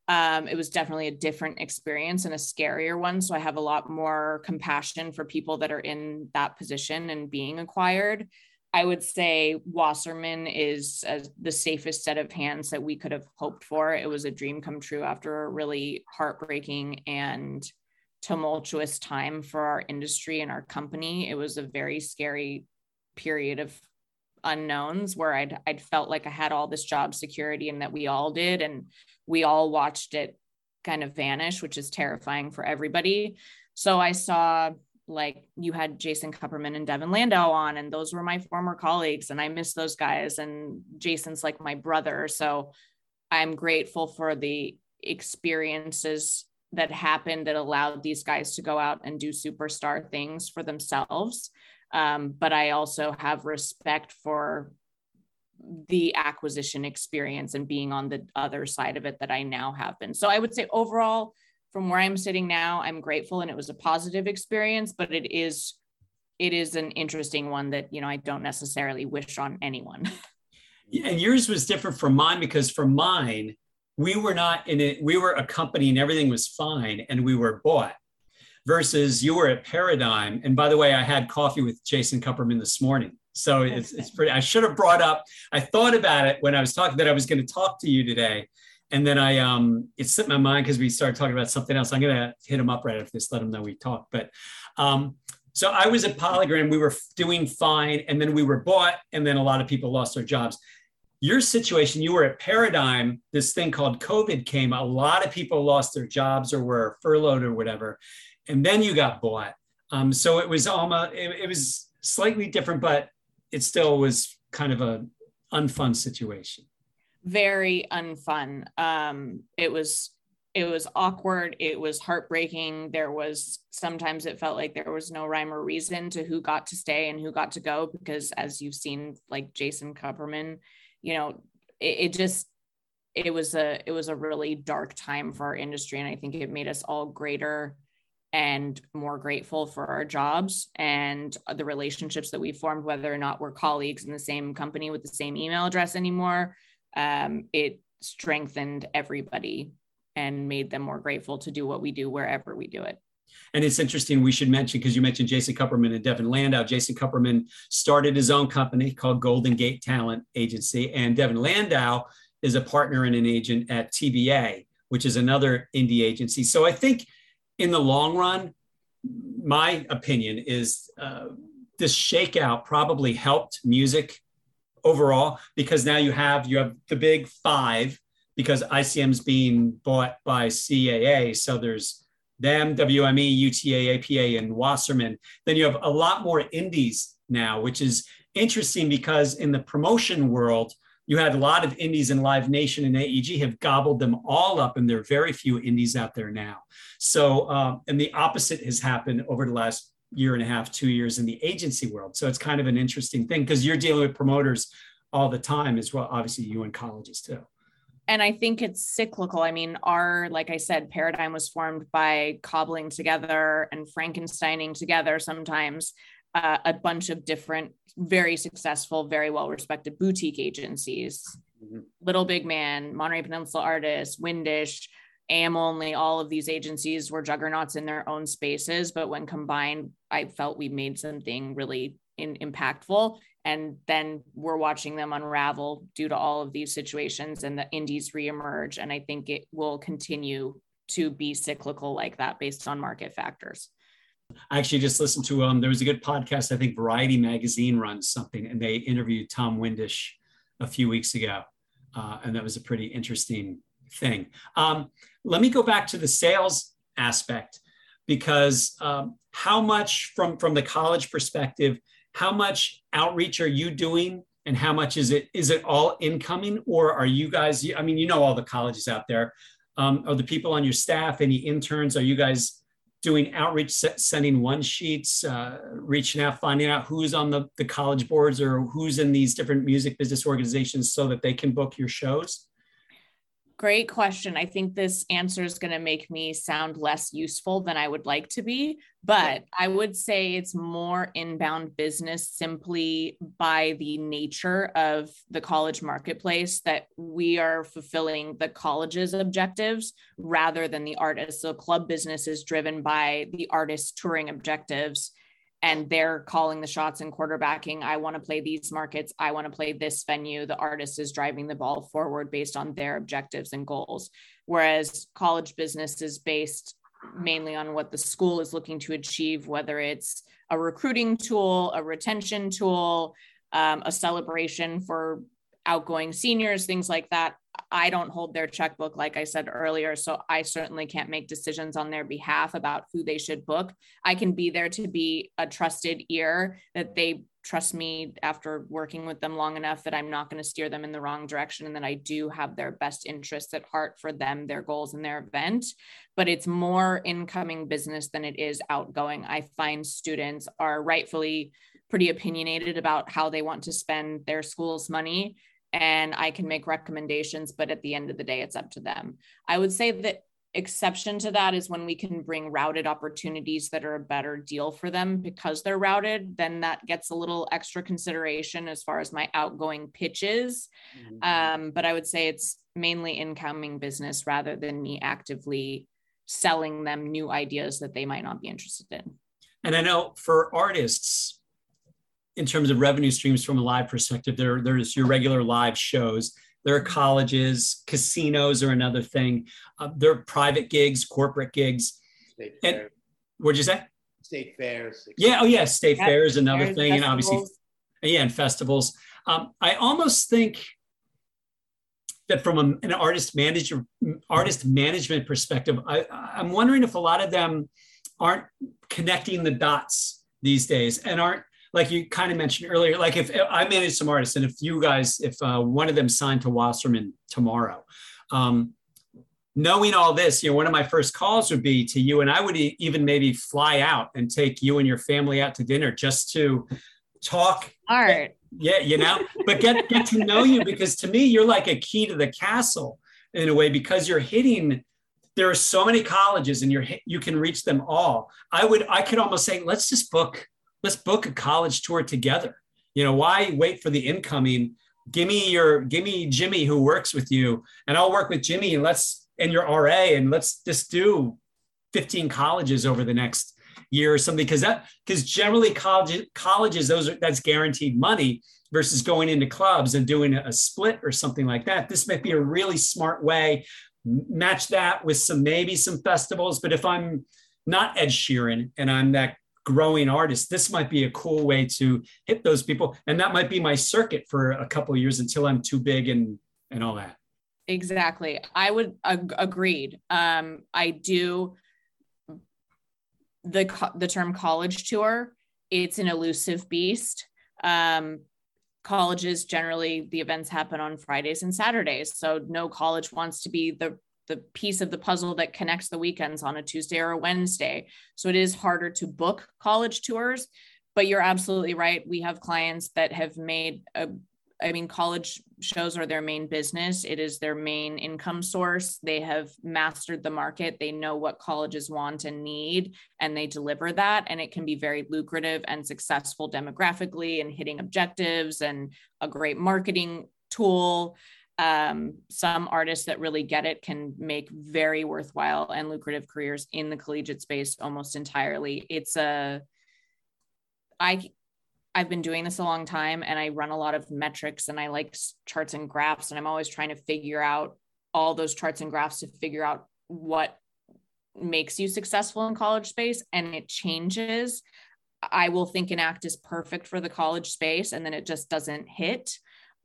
Um, it was definitely a different experience and a scarier one. So I have a lot more compassion for people that are in that position and being acquired. I would say Wasserman is uh, the safest set of hands that we could have hoped for. It was a dream come true after a really heartbreaking and tumultuous time for our industry and our company. It was a very scary period of unknowns where I'd I'd felt like I had all this job security and that we all did and we all watched it kind of vanish, which is terrifying for everybody. So I saw like you had Jason Kupperman and Devin Landau on, and those were my former colleagues, and I miss those guys. And Jason's like my brother. So I'm grateful for the experiences that happened that allowed these guys to go out and do superstar things for themselves. Um, but I also have respect for the acquisition experience and being on the other side of it that I now have been. So I would say overall, from where I'm sitting now, I'm grateful and it was a positive experience, but it is it is an interesting one that you know I don't necessarily wish on anyone. (laughs) And yours was different from mine because for mine, we were not in it, we were a company and everything was fine and we were bought versus you were at Paradigm. And by the way, I had coffee with Jason Kupperman this morning. So it's, it's pretty, I should have brought up, I thought about it when I was talking that I was going to talk to you today. And then I, um, it slipped my mind because we started talking about something else. I'm to hit him up right after this, let him know we talked. But um, so I was at Polygram, we were doing fine. And then we were bought, and then a lot of people lost their jobs your situation, you were at Paradigm, this thing called COVID came, a lot of people lost their jobs or were furloughed or whatever. And then you got bought. Um, so it was almost, it, it, was slightly different, but it still was kind of a unfun situation. Very unfun. Um, it was, it was awkward. It was heartbreaking. There was sometimes it felt like there was no rhyme or reason to who got to stay and who got to go because as you've seen, like Jason Kupperman, you know, it, it just it was a it was a really dark time for our industry and i think it made us all greater and more grateful for our jobs and the relationships that we formed whether or not we're colleagues in the same company with the same email address anymore um, it strengthened everybody and made them more grateful to do what we do wherever we do it. And it's interesting, we should mention, because you mentioned Jason Kupperman and Devin Landau. Jason Kupperman started his own company called Golden Gate Talent Agency, and Devin Landau is a partner and an agent at TBA, which is another indie agency. So I think in the long run, my opinion is uh, this shakeout probably helped music overall because now you have you have the big five because ICM's being bought by CAA. So there's them, WME, UTA, APA, and Wasserman. Then you have a lot more indies now, which is interesting because in the promotion world, you had a lot of indies and Live Nation and AEG have gobbled them all up, and there are very few indies out there now. So, um, and the opposite has happened over the last year and a half, two years in the agency world. So it's kind of an interesting thing because you're dealing with promoters all the time as well. Obviously, you in colleges too. And I think it's cyclical. I mean, our, like I said, paradigm was formed by cobbling together and Frankensteining together sometimes uh, a bunch of different, very successful, very well respected boutique agencies. Mm-hmm. Little Big Man, Monterey Peninsula Artists, Windish, AM only, all of these agencies were juggernauts in their own spaces. But when combined, I felt we made something really in, impactful. And then we're watching them unravel due to all of these situations and the indies reemerge. And I think it will continue to be cyclical like that based on market factors. I actually just listened to um there was a good podcast I think Variety magazine runs something and they interviewed Tom Windish a few weeks ago uh, and that was a pretty interesting thing. Um, let me go back to the sales aspect because um, how much from from the college perspective, how much outreach are you doing, and how much is it is it all incoming, or are you guys? I mean, you know all the colleges out there. Um, are the people on your staff any interns? Are you guys doing outreach, sending one sheets, uh, reaching out, finding out who's on the, the college boards or who's in these different music business organizations so that they can book your shows? Great question. I think this answer is going to make me sound less useful than I would like to be, but I would say it's more inbound business simply by the nature of the college marketplace that we are fulfilling the college's objectives rather than the artists. So, club business is driven by the artist touring objectives and they're calling the shots and quarterbacking. I want to play these markets. I want to play this venue. The artist is driving the ball forward based on their objectives and goals. Whereas college business is based mainly on what the school is looking to achieve, whether it's a recruiting tool, a retention tool, um, a celebration for outgoing seniors, things like that. I don't hold their checkbook, like I said earlier. So I certainly can't make decisions on their behalf about who they should book. I can be there to be a trusted ear that they trust me after working with them long enough that I'm not going to steer them in the wrong direction and that I do have their best interests at heart for them, their goals, and their event. But it's more incoming business than it is outgoing. I find students are rightfully pretty opinionated about how they want to spend their school's money and I can make recommendations, but at the end of the day, it's up to them. I would say that exception to that is when we can bring routed opportunities that are a better deal for them because they're routed then that gets a little extra consideration as far as my outgoing pitches mm-hmm. um, but i would say it's mainly incoming business rather than me actively selling them new ideas that they might not be interested in and i know for artists in terms of revenue streams from a live perspective, there, there's your regular live shows. There are colleges, casinos are another thing. Uh, there are private gigs, corporate gigs. State and, fair. What'd you say? State fairs. Yeah. Oh, yeah. State yeah, fair is another thing, festivals. and obviously, yeah, and festivals. Um, I almost think that from a, an artist manager, artist management perspective, I, I'm wondering if a lot of them aren't connecting the dots these days and aren't like you kind of mentioned earlier, like if, if I manage some artists and if you guys, if uh, one of them signed to Wasserman tomorrow, um, knowing all this, you know, one of my first calls would be to you, and I would e- even maybe fly out and take you and your family out to dinner just to talk art. Yeah, you know, but get get to know you because to me, you're like a key to the castle in a way because you're hitting. There are so many colleges, and you're you can reach them all. I would I could almost say, let's just book let's book a college tour together. You know, why wait for the incoming? Give me your, give me Jimmy who works with you, and I'll work with Jimmy, and let's and your RA and let's just do 15 colleges over the next year or something because that because generally college colleges those are that's guaranteed money versus going into clubs and doing a split or something like that. This might be a really smart way. Match that with some maybe some festivals, but if I'm not Ed Sheeran and I'm that growing artist, this might be a cool way to hit those people, and that might be my circuit for a couple years until I'm too big and and all that. Exactly, I would ag- agreed. Um, I do the the term college tour. It's an elusive beast. Um, colleges generally the events happen on Fridays and Saturdays. So no college wants to be the the piece of the puzzle that connects the weekends on a Tuesday or a Wednesday. So it is harder to book college tours, but you're absolutely right. We have clients that have made a I mean, college shows are their main business. It is their main income source. They have mastered the market. They know what colleges want and need, and they deliver that. And it can be very lucrative and successful demographically and hitting objectives and a great marketing tool. Um, some artists that really get it can make very worthwhile and lucrative careers in the collegiate space almost entirely. It's a, I I've been doing this a long time and I run a lot of metrics and I like charts and graphs and I'm always trying to figure out all those charts and graphs to figure out what makes you successful in college space and it changes. I will think an act is perfect for the college space and then it just doesn't hit.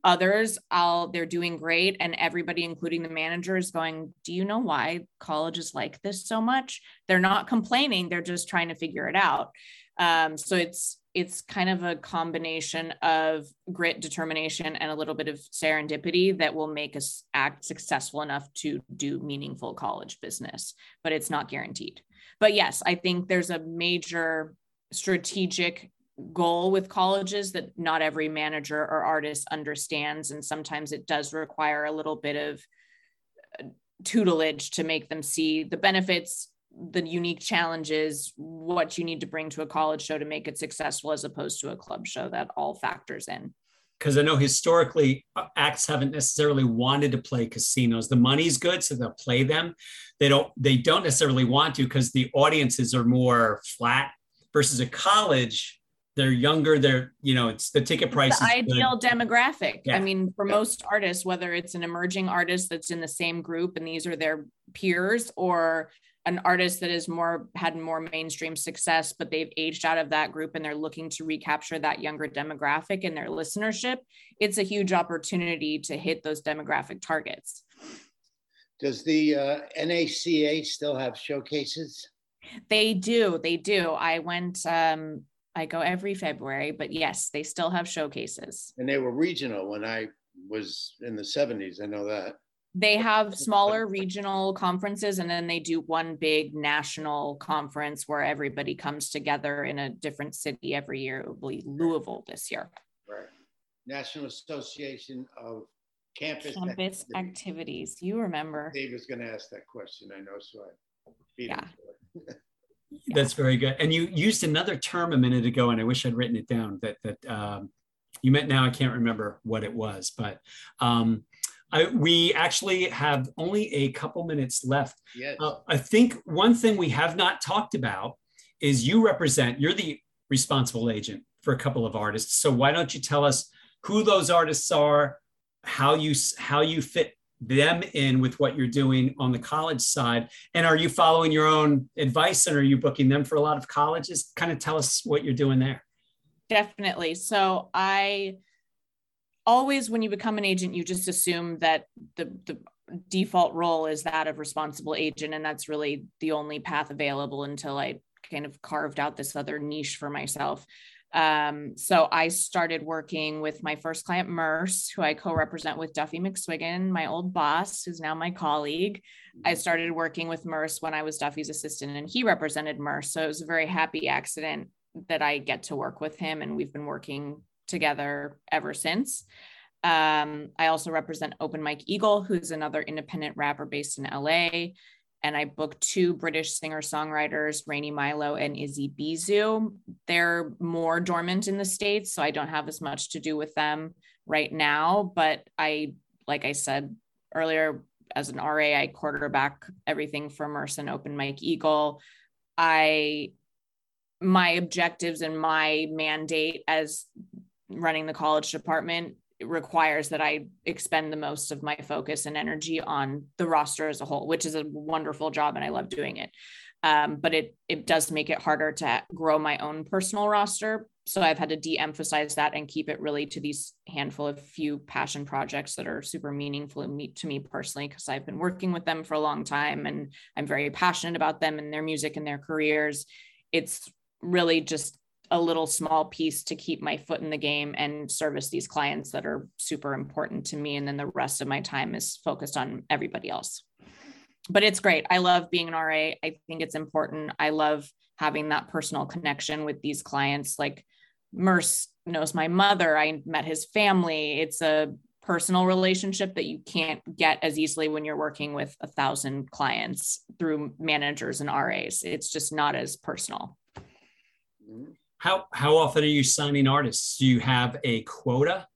Others, I'll they're doing great and everybody including the manager is going, "Do you know why college is like this so much?" They're not complaining, they're just trying to figure it out. Um, so it's it's kind of a combination of grit, determination, and a little bit of serendipity that will make us act successful enough to do meaningful college business, but it's not guaranteed. But yes, I think there's a major strategic goal with colleges that not every manager or artist understands. And sometimes it does require a little bit of uh, tutelage to make them see the benefits the unique challenges, what you need to bring to a college show to make it successful, as opposed to a club show that all factors in. Because I know historically uh, acts haven't necessarily wanted to play casinos. The money's good, so they'll play them. They don't. They don't necessarily want to because the audiences are more flat. Versus a college, they're younger. They're you know it's the ticket price. The ideal good. demographic. Yeah. I mean, for Yeah. most artists, whether it's an emerging artist that's in the same group and these are their peers, or an artist that is more had more mainstream success, but they've aged out of that group and they're looking to recapture that younger demographic in their listenership, it's a huge opportunity to hit those demographic targets. Does the uh, NACA still have showcases? They do, they do. I went, um, I go every February, but yes, they still have showcases. And they were regional when I was in the 70s. I know that. They have smaller regional conferences and then they do one big national conference where everybody comes together in a different city every year. It will be Louisville this year. Right. National Association of Campus. Campus Activities. activities. You remember. Dave was going to ask that question. I know, so I beat him (laughs) Yeah. That's very good. And you used another term a minute ago, and I wish I'd written it down. That that um, you meant now. I can't remember what it was, but um, I, we actually have only a couple minutes left. Yes. Uh, I think one thing we have not talked about is you represent. You're the responsible agent for a couple of artists. So why don't you tell us who those artists are, how you how you fit them in with what you're doing on the college side and are you following your own advice and are you booking them for a lot of colleges kind of tell us what you're doing there Definitely. So I always, when you become an agent, you just assume that the, the default role is that of responsible agent. And that's really the only path available until I kind of carved out this other niche for myself. Um, so I started working with my first client, Murs, who I co-represent with Duffy McSwiggin, my old boss, who's now my colleague. I started working with Murs when I was Duffy's assistant and he represented Murs. So it was a very happy accident that I get to work with him, and we've been working together ever since. Um, I also represent Open Mike Eagle, who's another independent rapper based in LA. And I booked two British singer songwriters, Rainy Milo and Izzy Bizu. They're more dormant in the States, so I don't have as much to do with them right now. But I, like I said earlier, as an RA, I quarterback everything for and Open Mike Eagle. I my objectives and my mandate as running the college department requires that I expend the most of my focus and energy on the roster as a whole, which is a wonderful job and I love doing it. Um, but it it does make it harder to grow my own personal roster. So I've had to de-emphasize that and keep it really to these handful of few passion projects that are super meaningful to me personally because I've been working with them for a long time and I'm very passionate about them and their music and their careers. It's really just a little small piece to keep my foot in the game and service these clients that are super important to me and then the rest of my time is focused on everybody else but it's great. I love being an RA. I think it's important. I love having that personal connection with these clients. Like Murs knows my mother. I met his family. It's a personal relationship that you can't get as easily when you're working with a thousand clients through managers and RAs. It's just not as personal. Mm-hmm. How how often are you signing artists? Do you have a quota?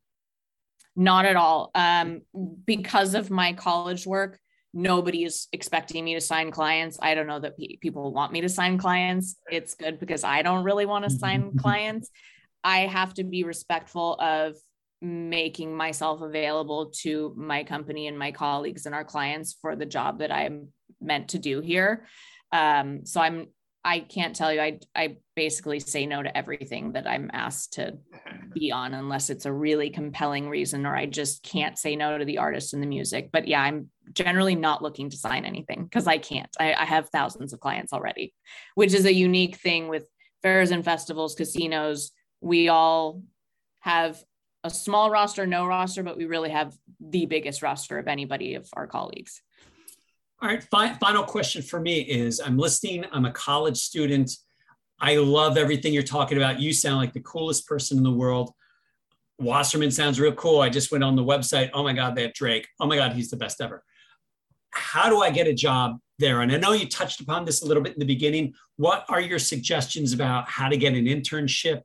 Not at all. Um, because of my college work, nobody is expecting me to sign clients. I don't know that pe- people want me to sign clients. It's good because I don't really want to sign clients. I have to be respectful of making myself available to my company and my colleagues and our clients for the job that I'm meant to do here. Um, so I'm I can't tell you. I I basically say no to everything that I'm asked to be on unless it's a really compelling reason or I just can't say no to the artist and the music. But yeah, I'm generally not looking to sign anything because I can't. I, I have thousands of clients already, which is a unique thing with fairs and festivals, casinos. We all have a small roster, no roster, but we really have the biggest roster of anybody of our colleagues. All right, fi- final question for me is I'm listening, I'm a college student. I love everything you're talking about. You sound like the coolest person in the world. Wasserman sounds real cool. I just went on the website. Oh my God, have Drake. Oh my God, he's the best ever. How do I get a job there? And I know you touched upon this a little bit in the beginning. What are your suggestions about how to get an internship?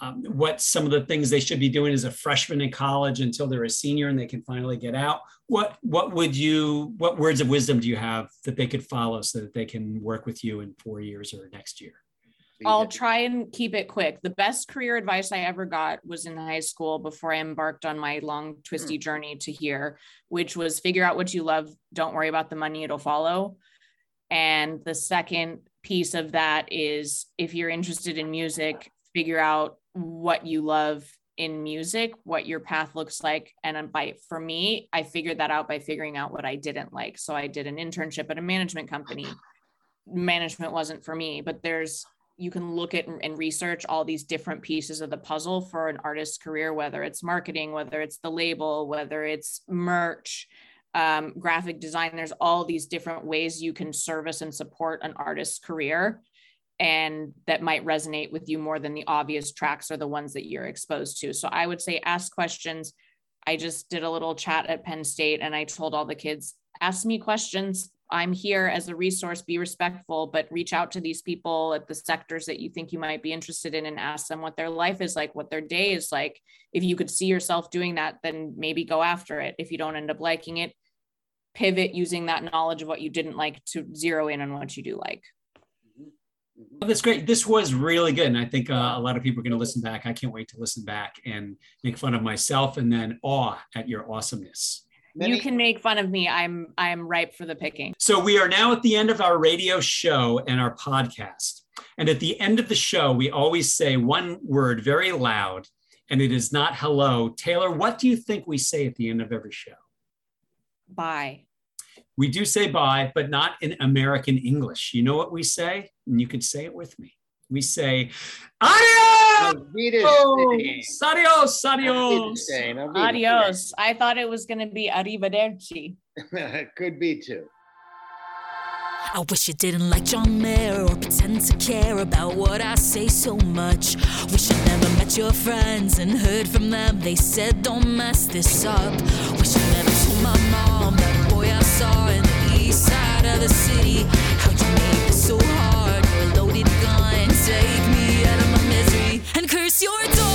Um, what some of the things they should be doing as a freshman in college until they're a senior and they can finally get out. What what would you what words of wisdom do you have that they could follow so that they can work with you in four years or next year? I'll try and keep it quick. The best career advice I ever got was in high school before I embarked on my long, twisty journey to here, which was figure out what you love. Don't worry about the money, it'll follow. And the second piece of that is if you're interested in music, figure out what you love in music, what your path looks like. And by for me, I figured that out by figuring out what I didn't like. So I did an internship at a management company. Management wasn't for me, but there's you can look at and research all these different pieces of the puzzle for an artist's career, whether it's marketing, whether it's the label, whether it's merch, um, graphic design. There's all these different ways you can service and support an artist's career and that might resonate with you more than the obvious tracks or the ones that you're exposed to. So I would say ask questions. I just did a little chat at Penn State and I told all the kids, ask me questions. I'm here as a resource, be respectful, but reach out to these people at the sectors that you think you might be interested in and ask them what their life is like, what their day is like. If you could see yourself doing that, then maybe go after it. If you don't end up liking it, pivot using that knowledge of what you didn't like to zero in on what you do like. Well, that's great. This was really good. And I think uh, a lot of people are going to listen back. I can't wait to listen back and make fun of myself and then awe at your awesomeness. Many- you can make fun of me. I'm I'm ripe for the picking. So we are now at the end of our radio show and our podcast. And at the end of the show, we always say one word very loud, and it is not hello. Taylor, what do you think we say at the end of every show? Bye. We do say bye, but not in American English. You know what we say? And you could say it with me. We say, adios! Adios, adios. Adios. I thought it was going to be arrivederci. It (laughs) could be too. I wish you didn't like John Mayer or pretend to care about what I say so much. Wish I never met your friends and heard from them. They said, don't mess this up. Wish I never told my mom that saw in the Your loaded